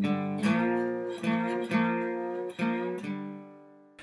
Mm-hmm.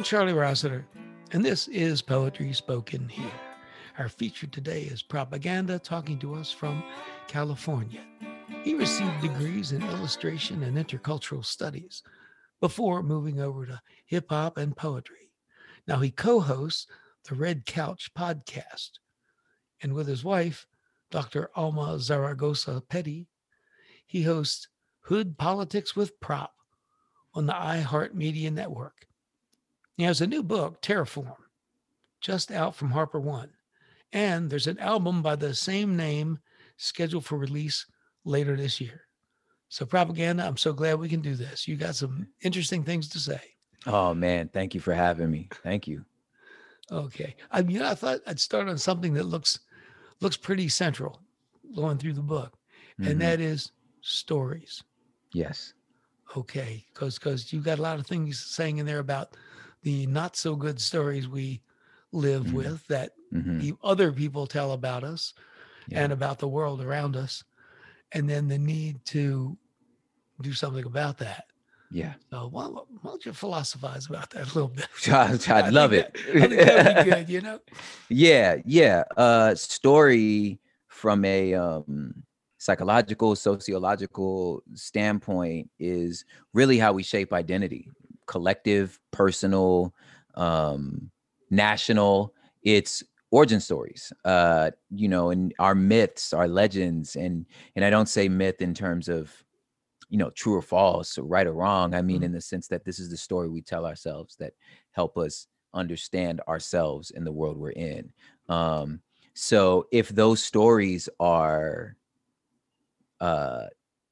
I'm Charlie Rossiter, and this is Poetry Spoken Here. Our feature today is Propaganda talking to us from California. He received degrees in illustration and intercultural studies before moving over to hip hop and poetry. Now he co hosts the Red Couch podcast. And with his wife, Dr. Alma Zaragoza Petty, he hosts Hood Politics with Prop on the iHeartMedia Network. He has a new book, Terraform, just out from Harper One. And there's an album by the same name scheduled for release later this year. So, propaganda, I'm so glad we can do this. You got some interesting things to say. Oh, man. Thank you for having me. Thank you. Okay. I mean, I thought I'd start on something that looks looks pretty central going through the book, Mhm. and that is stories. yes. Okay, because because you got a lot of things saying in there about the not so good stories we live Mhm. with that Mhm. the other people tell about us Yeah. and about the world around us, and then the need to do something about that. Yeah. So why, why don't you philosophize about that a little bit? I'd, I I'd love it. that- I think be good. You know. yeah. Yeah. Uh, story from a um, psychological, sociological standpoint is really how we shape identity collective, personal, um, national. It's origin stories uh you know and our myths our legends and and i don't say myth in terms of you know true or false or right or wrong i mean Mhm. in the sense that this is the story we tell ourselves that help us understand ourselves and the world we're in um so if those stories are uh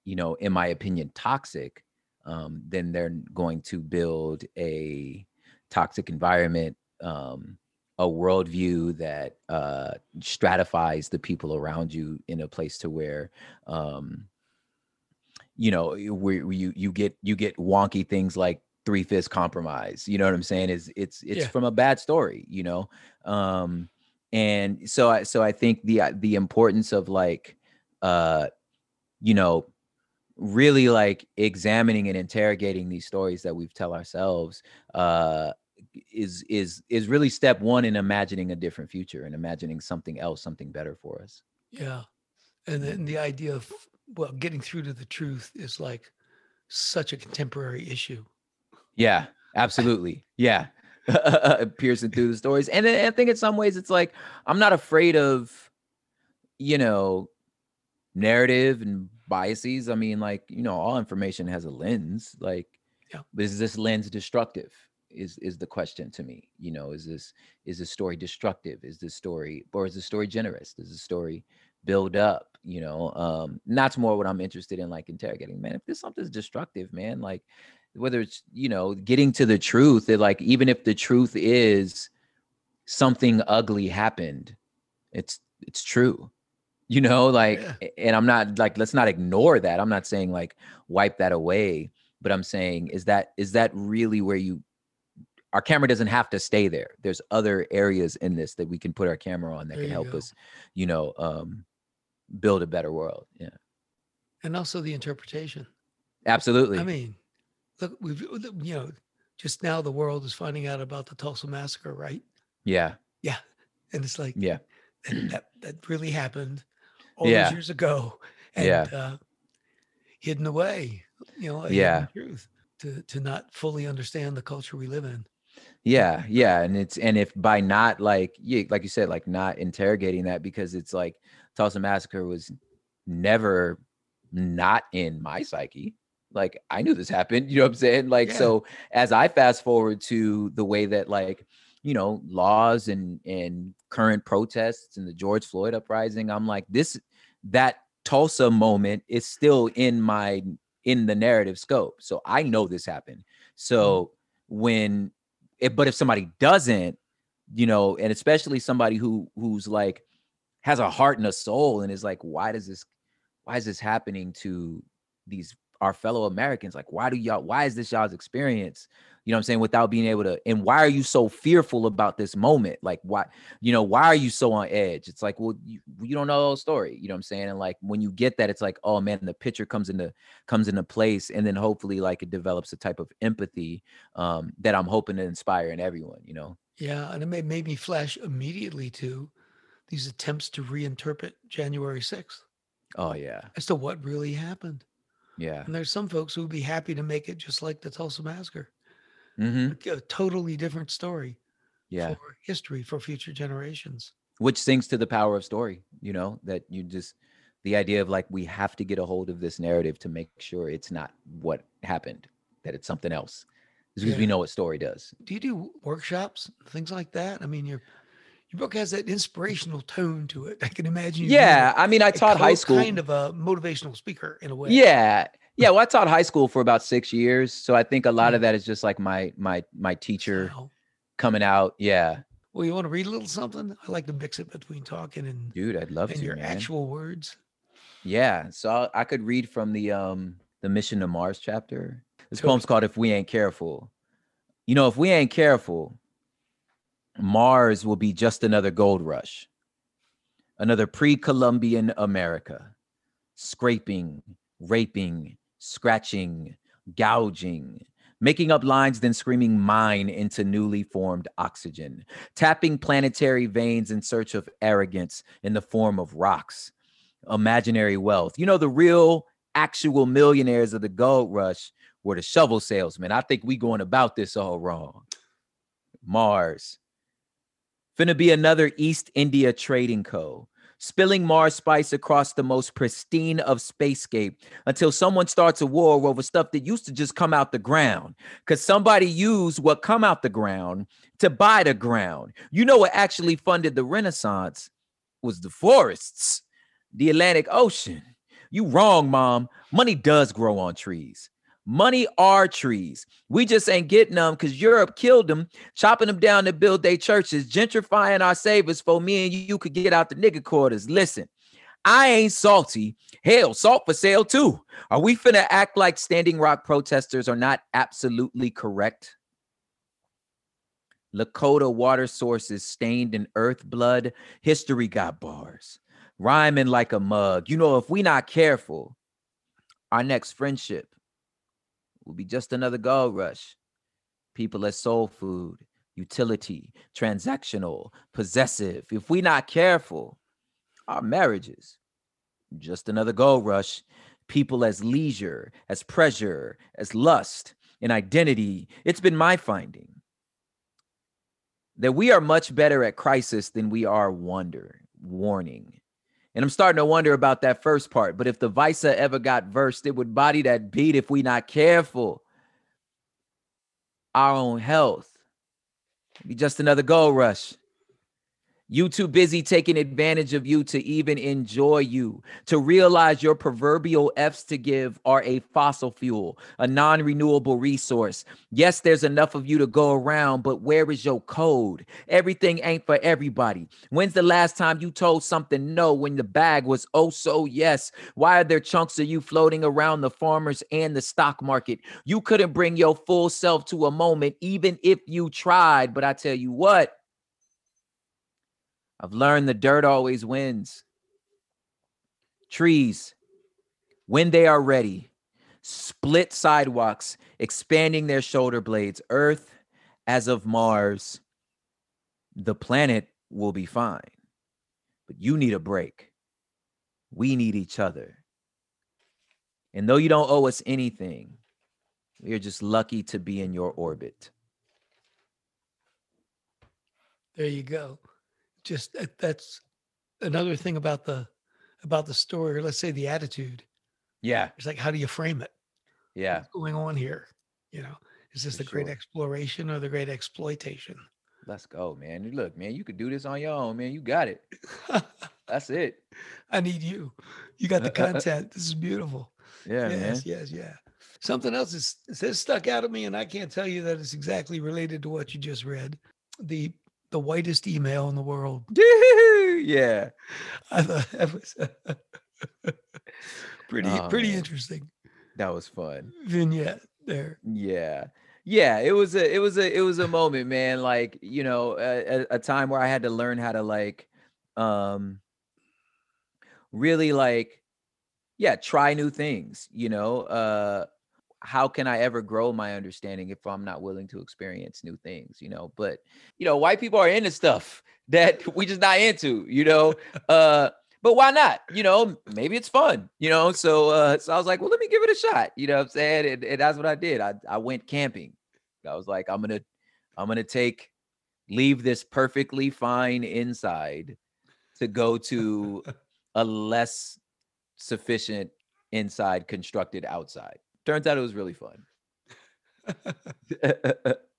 you know in my opinion toxic um then they're going to build a toxic environment um a worldview that uh stratifies the people around you in a place to where um you know where where you you get you get wonky things like three fifths compromise you know what i'm saying is it's it's Yeah. from a bad story you know um and so i so i think the uh, the importance of like uh you know really like examining and interrogating these stories that we've tell ourselves uh is is is really step one in imagining a different future and imagining something else something better for us Yeah. And then the idea of, well, getting through to the truth is like such a contemporary issue. Yeah, absolutely. Yeah. Piercing through the stories. And I think in some ways it's like I'm not afraid of, you know, narrative and biases. I mean, like, you know, all information has a lens. Like, Yeah. is this lens destructive? Is is the question to me. You know, is this is this story destructive? Is this story or is the story generous? Does the story build up? You know, um, and that's more what I'm interested in, like interrogating. Man, if this something's destructive, man, like whether it's you know getting to the truth it like even if the truth is something ugly happened it's it's true you know like Yeah. and i'm not like let's not ignore that i'm not saying like wipe that away but i'm saying is that is that really where you our camera doesn't have to stay there there's other areas in this that we can put our camera on that There can help go. us you know um build a better world yeah And also the interpretation. absolutely I mean, look, we've, you know, just now the world is finding out about the Tulsa massacre, right? yeah Yeah. And it's like, yeah and that, that really happened all Yeah. those years ago and Yeah. uh, hidden away, you know, Yeah. truth to, to not fully understand the culture we live in. Yeah, yeah, and it's and if by not like yeah, like you said, like not interrogating that because it's like Tulsa Massacre was never not in my psyche. Like I knew this happened, you know what I'm saying? Like Yeah. so as I fast forward to the way that like you know laws and and current protests and the George Floyd uprising, I'm like this that Tulsa moment is still in my in the narrative scope. So I know this happened. So mm-hmm. when it, but if somebody doesn't, you know, and especially somebody who who's like has a heart and a soul and is like, why does this why is this happening to these our fellow Americans? Like, why do y'all why is this y'all's experience? You know what I'm saying? Without being able to, and why are you so fearful about this moment? Like, why, you know, why are you so on edge? It's like, well, you, you don't know the whole story. You know what I'm saying? And like when you get that, it's like, oh man, the picture comes into comes into place, and then hopefully like it develops a type of empathy um, that I'm hoping to inspire in everyone. You know? Yeah, and it made, made me flash immediately to these attempts to reinterpret January 6th Oh yeah, as to what really happened. Yeah. And there's some folks who would be happy to make it just like the Tulsa Massacre, hmm a totally different story Yeah. for history for future generations. which sings to the power of story you know that you just the idea of like we have to get a hold of this narrative to make sure it's not what happened that it's something else because we know what story does Do you do workshops, things like that? I mean, your your book has that inspirational tone to it. I can imagine yeah i mean I taught high school kind of a motivational speaker in a way. yeah yeah well i taught high school for about six years so i think a lot of that is just like my my my teacher Wow. coming out yeah Well, you want to read a little something? I like to mix it between talking and, dude i'd love and to your man. actual words. Yeah, so I could read from the um the Mission to Mars chapter. This Totally. poem's called "If We Ain't Careful." You know, if we ain't careful, Mars will be just another gold rush, another pre-Columbian America, scraping, raping, scratching, gouging, making up lines, then screaming mine into newly formed oxygen, tapping planetary veins in search of arrogance in the form of rocks imaginary wealth. You know, the real actual millionaires of the gold rush were the shovel salesmen. I think we going about this all wrong. Mars. Finna be another East India Trading Co. Spilling Mars spice across the most pristine of spacescape until someone starts a war over stuff that used to just come out the ground. Cause somebody used what come out the ground to buy the ground. You know what actually funded the Renaissance was the forests the Atlantic Ocean. You wrong, mom. Money does grow on trees. Money are trees. We just ain't getting them because Europe killed them, chopping them down to build their churches, gentrifying our savers for me and you could get out the nigga quarters. Listen, I ain't salty. Hell, salt for sale too. Are we finna act like Standing Rock protesters are not absolutely correct? Lakota water sources stained in earth blood. History got bars rhyming like a mug. You know, if we not careful, our next friendship will be just another gold rush. People as soul food, utility, transactional, possessive. If we not careful, our marriages, just another gold rush. People as leisure, as pressure, as lust, and identity. It's been my finding that we are much better at crisis than we are wonder, warning. And I'm starting to wonder about that first part. But if the Visa ever got versed, it would body that beat if we not careful. Our own health. Be just another gold rush. You too busy taking advantage of you to even enjoy you, to realize your proverbial F's to give are a fossil fuel, a non renewable resource. Yes, there's enough of you to go around, but where is your code? Everything ain't for everybody. When's the last time you told something no when the bag was oh so yes? Why are there chunks of you floating around the farmers and the stock market? You couldn't bring your full self to a moment, even if you tried. But I tell you what, I've learned the dirt always wins. Trees, when they are ready, split sidewalks, expanding their shoulder blades. Earth, as of Mars, the planet will be fine. but you need a break. We need each other. And though you don't owe us anything, we're just lucky to be in your orbit. There you go. Just that, that's another thing about the about the story, or let's say the attitude. Yeah. It's like how do you frame it? Yeah. What's going on here? You know, is this For the great exploration or the great exploitation? Let's go, man. Look, man, you could do this on your own, man. You got it. That's it. I need you. You got the uh, uh, uh. content. This is beautiful. Yeah, man. yes, yes, yeah. Something else is this stuck out at me, and I can't tell you that it's exactly related to what you just read. The the whitest email in the world. yeah. I thought that was pretty Oh, pretty man. interesting That was fun. vignette there. Yeah. Yeah, it was a it was a it was a moment, man. Like, you know, a, a, a time where I had to learn how to like um really like yeah, try new things, you know. Uh how can I ever grow my understanding if I'm not willing to experience new things, you know? But, you know, white people are into stuff that we just not into, you know. Uh but why not? You know, maybe it's fun, you know. So uh so I was like, well, let me give it a shot. You know what I'm saying? And, and that's what I did. I, I went camping. I was like, I'm gonna I'm gonna take leave this perfectly fine inside to go to a less sufficient inside constructed outside. Turns out it was really fun.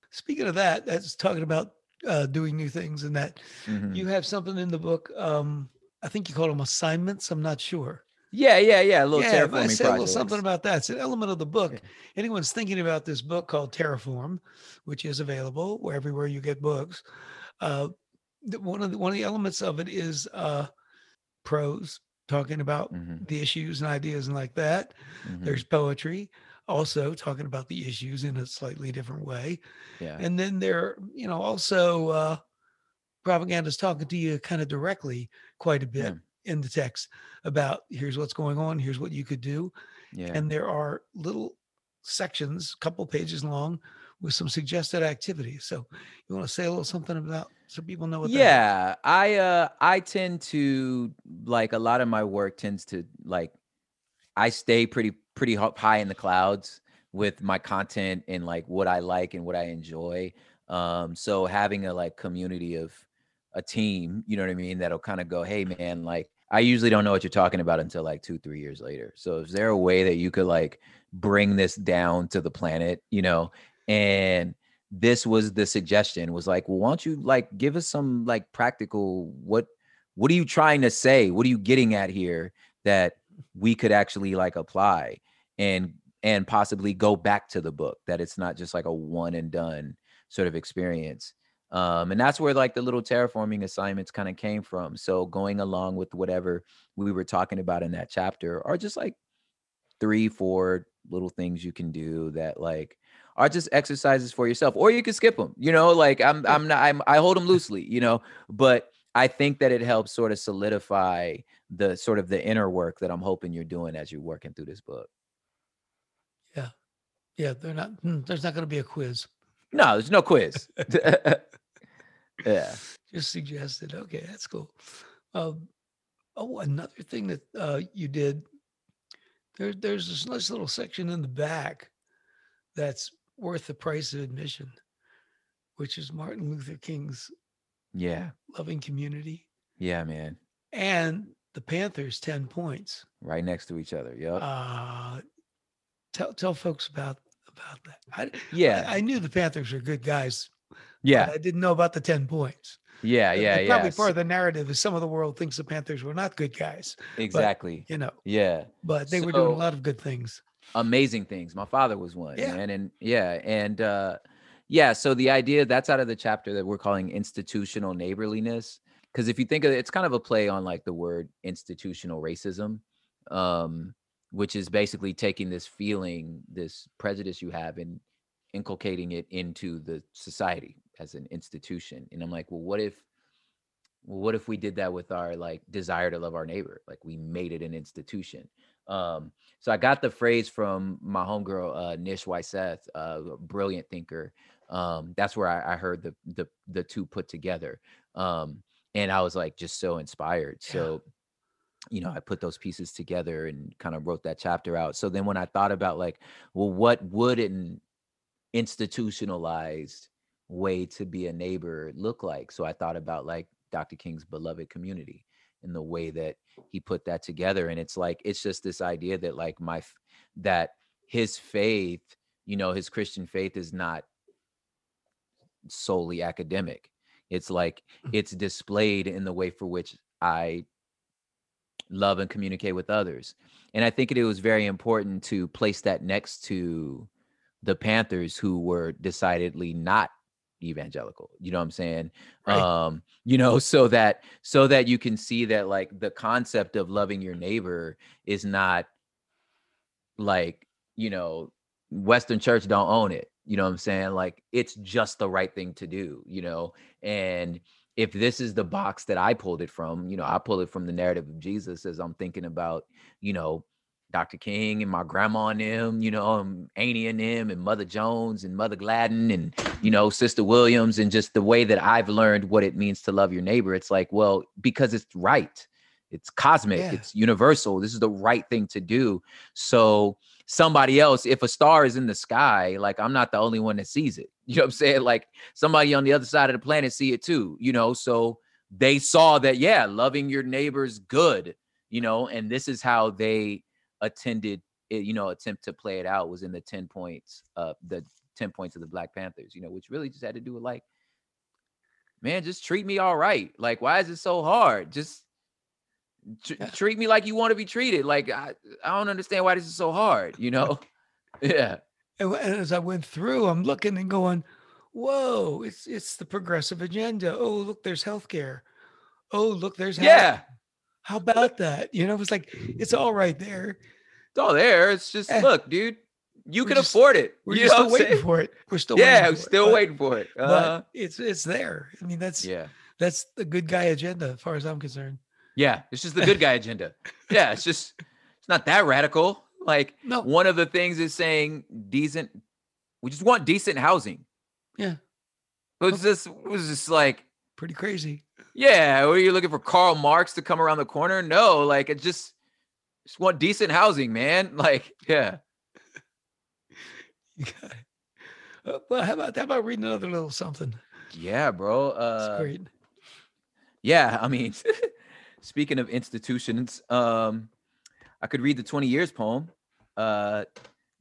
Speaking of that, that's talking about uh, doing new things and that Mhm. you have something in the book. Um, I think you call them assignments. I'm not sure. Yeah, yeah, yeah. A little yeah, but I terraforming say a little something about that. It's an element of the book. Yeah. Anyone's thinking about this book called Terraform, which is available where everywhere you get books. Uh, one of the one of the elements of it is uh, prose, talking about Mhm, the issues and ideas and like that. mhm. There's poetry, also talking about the issues in a slightly different way. yeah. And then there, you know, also uh, propaganda is talking to you kind of directly quite a bit in the text about here's what's going on, here's what you could do. Yeah. And there are little sections, couple pages long, with some suggested activities. So you want to say a little something about so people know what yeah i uh i tend to like a lot of my work tends to like i stay pretty pretty high in the clouds with my content and like what i like and what i enjoy. Um so having a like community of a team you know what i mean that'll kind of go hey man like i usually don't know what you're talking about until like two three years later. So is there a way that you could like bring this down to the planet you know and this was the suggestion was like well why don't you like give us some like practical what what are you trying to say? What are you getting at here that we could actually like apply and and possibly go back to the book that it's not just like a one and done sort of experience? Um and that's where like the little terraforming assignments kind of came from. So going along with whatever we were talking about in that chapter are just like three four little things you can do that like are just exercises for yourself or you can skip them you know like i'm i'm not i'm i hold them loosely you know but i think that it helps sort of solidify the sort of the inner work that i'm hoping you're doing as you're working through this book Yeah, yeah. they're not. hmm, There's not going to be a quiz. no there's no quiz yeah Just suggested. Okay, that's cool. Um, oh, another thing that uh, you did. There, there's this nice little section in the back that's worth the price of admission, which is Martin Luther King's yeah loving community yeah man and the Panthers' ten points. right next to each other yep Uh, tell tell folks about about that. I, yeah I, I knew the Panthers are good guys. but yeah I didn't know about the ten points. yeah yeah and yeah Probably part of the narrative is some of the world thinks the Panthers were not good guys, exactly you know, yeah but they were doing a lot of good things. Amazing things. My father was one, Yeah. man, and yeah, and uh, yeah. So the idea that's out of the chapter that we're calling institutional neighborliness, because if you think of it, it's kind of a play on like the word institutional racism, um, which is basically taking this feeling, this prejudice you have, and inculcating it into the society as an institution. And I'm like, well, what if? Well, what if we did that with our like desire to love our neighbor? Like we made it an institution. Um, so I got the phrase from my homegirl, uh, Nish Weiseth, uh, a brilliant thinker. Um, that's where I, I heard the, the the two put together. Um, and I was like just so inspired. Yeah. So, you know, I put those pieces together and kind of wrote that chapter out. So then when I thought about like, well, what would an institutionalized way to be a neighbor look like? So I thought about like Dr. King's beloved community in the way that he put that together. And it's like, it's just this idea that like my, that his faith, you know, his Christian faith is not solely academic. It's like mm. it's displayed in the way for which I love and communicate with others. And I think it was very important to place that next to the Panthers who were decidedly not evangelical you know what i'm saying? Right. um you know so that so that you can see that like the concept of loving your neighbor is not like you know western church don't own it you know what i'm saying? Like it's just the right thing to do you know? And if this is the box that i pulled it from you know i pull it from the narrative of jesus as i'm thinking about you know dr king and my grandma and them you know and annie and them and mother jones and mother gladden and you know sister williams and just the way that i've learned what it means to love your neighbor it's like well because it's right it's cosmic yeah. it's universal this is the right thing to do so somebody else, if a star is in the sky, like I'm not the only one that sees it. You know what I'm saying? Like somebody on the other side of the planet see it too, you know. So they saw that, yeah, loving your neighbors good, you know, and this is how they attended it, you know, attempt to play it out was in the 10 points, uh, the 10 points of the Black Panthers, you know, which really just had to do with like, man, just treat me all right. Like, why is it so hard? Just yeah. treat me like you want to be treated. Like I, I don't understand why this is so hard. You know? yeah. And as I went through, I'm looking and going, "Whoa! It's it's the progressive agenda. Oh, look, there's healthcare. Oh, look, there's health. yeah. How about that? You know, it's like it's all right there. It's all there. It's just eh. look, dude. You can just, afford it. We're you still waiting for it. We're still yeah, we're still it. waiting for it. Uh-huh. But it's it's there. I mean, that's yeah, that's the good guy agenda, as far as I'm concerned. Yeah, it's just the good guy agenda. Yeah, it's just it's not that radical. Like no. one of the things is saying decent. We just want decent housing. Yeah. It was just it was just like pretty crazy. Yeah. What are you looking for Karl Marx to come around the corner? No, like it just just want decent housing, man. Like, yeah. you got it. Uh, well, how about how about reading another little something? Yeah, bro. Uh, That's great. Yeah, I mean, speaking of institutions, um, I could read the 20 years poem uh,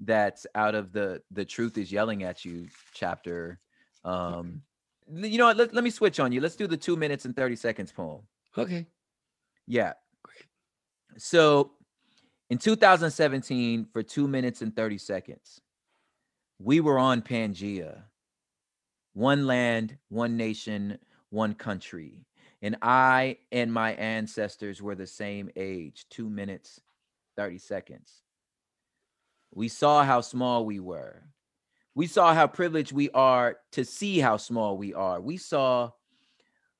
that's out of the the truth is yelling at you chapter. Um, you know what? Let, let me switch on you. Let's do the two minutes and 30 seconds poem. Okay. Yeah. Great. So in 2017, for two minutes and 30 seconds, we were on Pangea. One land, one nation, one country and I and my ancestors were the same age, two minutes, 30 seconds. We saw how small we were. We saw how privileged we are to see how small we are. We saw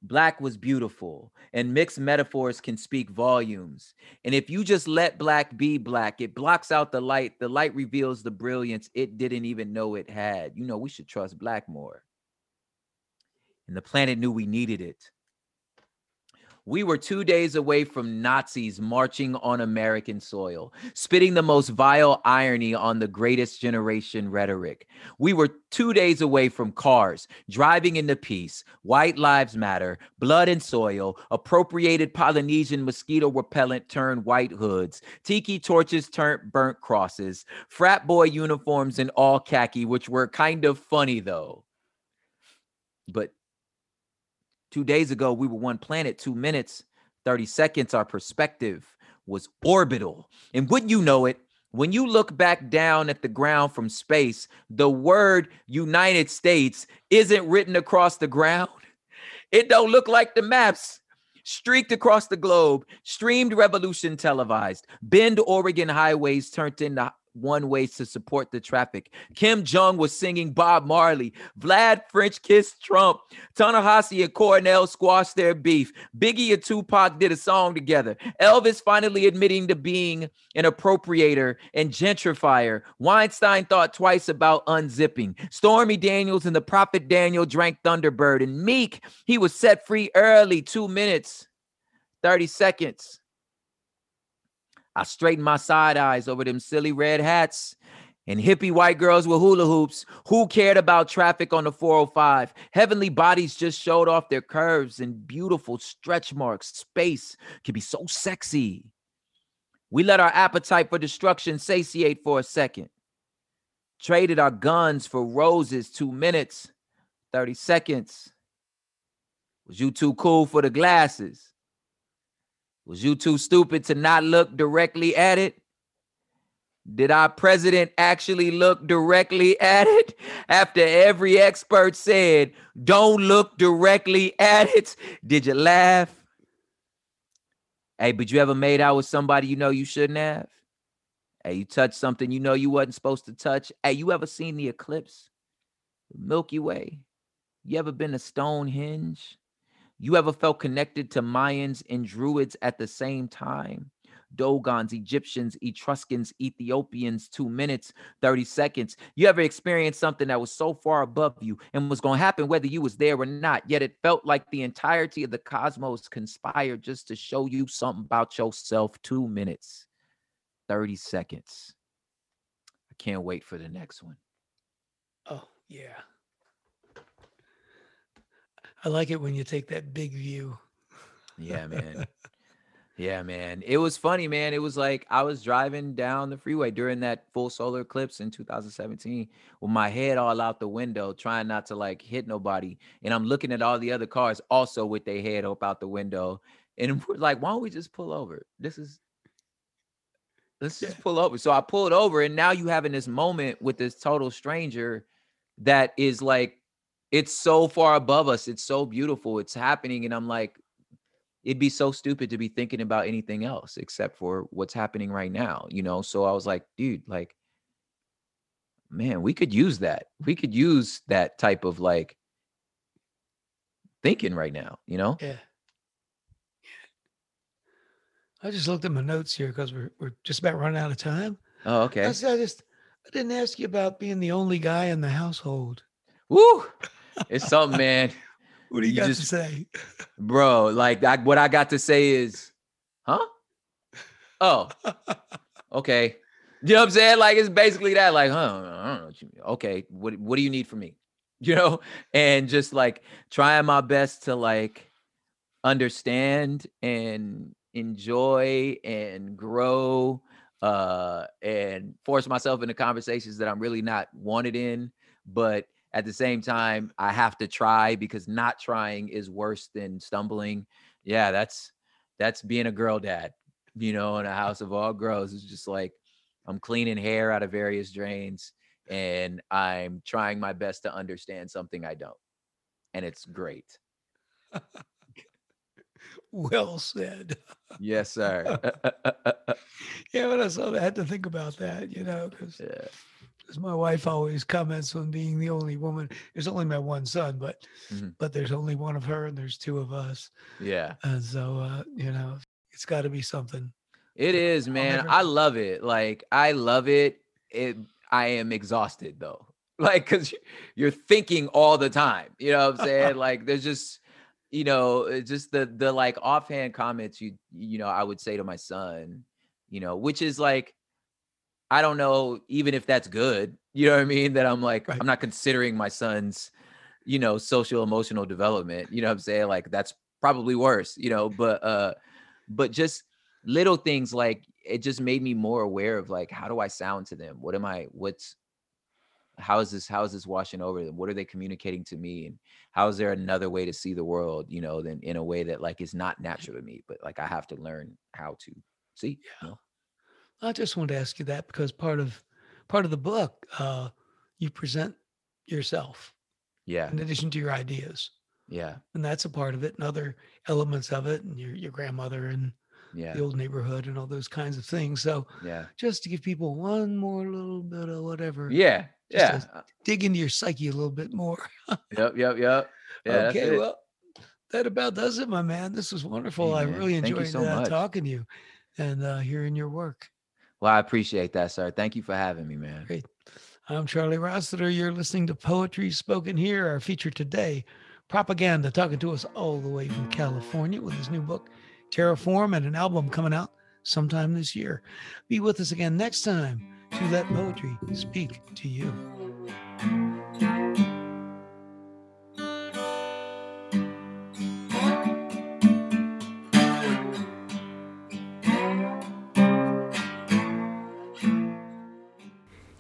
black was beautiful and mixed metaphors can speak volumes. And if you just let black be black, it blocks out the light. The light reveals the brilliance it didn't even know it had. You know, we should trust black more. And the planet knew we needed it. We were two days away from Nazis marching on American soil, spitting the most vile irony on the greatest generation rhetoric. We were two days away from cars, driving into peace, white lives matter, blood and soil, appropriated Polynesian mosquito repellent turned white hoods, tiki torches turned burnt crosses, frat boy uniforms in all khaki, which were kind of funny though. But Two days ago, we were one planet, two minutes, 30 seconds. Our perspective was orbital. And wouldn't you know it, when you look back down at the ground from space, the word United States isn't written across the ground. It don't look like the maps streaked across the globe, streamed revolution televised, Bend, Oregon highways turned into one ways to support the traffic. Kim Jong was singing Bob Marley. Vlad French kissed Trump. Ta-Nehisi and Cornel squashed their beef. Biggie and Tupac did a song together. Elvis finally admitting to being an appropriator and gentrifier. Weinstein thought twice about unzipping. Stormy Daniels and the prophet Daniel drank Thunderbird. And Meek, he was set free early, two minutes, 30 seconds. I straightened my side eyes over them silly red hats and hippie white girls with hula hoops. Who cared about traffic on the 405? Heavenly bodies just showed off their curves and beautiful stretch marks. Space can be so sexy. We let our appetite for destruction satiate for a second. Traded our guns for roses, two minutes, 30 seconds. Was you too cool for the glasses? Was you too stupid to not look directly at it? Did our president actually look directly at it after every expert said, don't look directly at it? Did you laugh? Hey, but you ever made out with somebody you know you shouldn't have? Hey, you touched something you know you wasn't supposed to touch? Hey, you ever seen the eclipse? The Milky Way? You ever been to Stonehenge? You ever felt connected to Mayans and Druids at the same time? Dogons, Egyptians, Etruscans, Ethiopians, two minutes, 30 seconds. You ever experienced something that was so far above you and was going to happen whether you was there or not, yet it felt like the entirety of the cosmos conspired just to show you something about yourself, two minutes, 30 seconds. I can't wait for the next one. Oh, yeah. I like it when you take that big view. Yeah, man. yeah, man. It was funny, man. It was like I was driving down the freeway during that full solar eclipse in 2017 with my head all out the window, trying not to like hit nobody. And I'm looking at all the other cars also with their head up out the window. And we're like, why don't we just pull over? This is let's just pull over. So I pulled over, and now you having this moment with this total stranger that is like it's so far above us. It's so beautiful. It's happening. And I'm like, it'd be so stupid to be thinking about anything else except for what's happening right now, you know? So I was like, dude, like, man, we could use that. We could use that type of like thinking right now, you know? Yeah. I just looked at my notes here because we're, we're just about running out of time. Oh, okay. I, I just I didn't ask you about being the only guy in the household. Woo! It's something, man. what do you, you got just, to say, bro? Like, I, what I got to say is, huh? Oh, okay. You know what I'm saying? Like, it's basically that. Like, huh? I don't know what you mean. Okay, what what do you need from me? You know, and just like trying my best to like understand and enjoy and grow uh and force myself into conversations that I'm really not wanted in but at the same time i have to try because not trying is worse than stumbling. Yeah that's that's being a girl dad you know in a house of all girls it's just like i'm cleaning hair out of various drains and i'm trying my best to understand something i don't and it's great. Well said. Yes sir. Yeah when i saw that i had to think about that you know because yeah as my wife always comments on being the only woman. There's only my one son, but mm-hmm. but there's only one of her and there's two of us. Yeah. And so uh, you know, it's got to be something. It is, man. Never... I love it. Like I love it. It I am exhausted though. Like cuz you're thinking all the time. You know what I'm saying? like there's just you know, just the the like offhand comments you you know, I would say to my son, you know, which is like I don't know even if that's good. You know what I mean? That I'm like, right. I'm not considering my son's, you know, social emotional development. You know what I'm saying? Like that's probably worse, you know, but uh but just little things like it just made me more aware of like how do I sound to them? What am I what's how is this how is this washing over them? What are they communicating to me? And how is there another way to see the world, you know, than in a way that like is not natural to me, but like I have to learn how to see. Yeah. You know? I just wanted to ask you that because part of part of the book, uh, you present yourself. Yeah. In addition to your ideas. Yeah. And that's a part of it, and other elements of it, and your your grandmother and Yeah. the old neighborhood and all those kinds of things. So Yeah. just to give people one more little bit of whatever, Yeah. Just Yeah. dig into your psyche a little bit more. Yep. Yep. Yep. Yeah. okay, well, that about does it, my man. This was wonderful. Hey, I really enjoyed so uh, talking to you and uh, hearing your work. Well, I appreciate that, sir. Thank you for having me, man. Great. I'm Charlie Rossiter. You're listening to Poetry Spoken Here. Our feature today, Propaganda, talking to us all the way from California with his new book, Terraform, and an album coming out sometime this year. Be with us again next time to let poetry speak to you.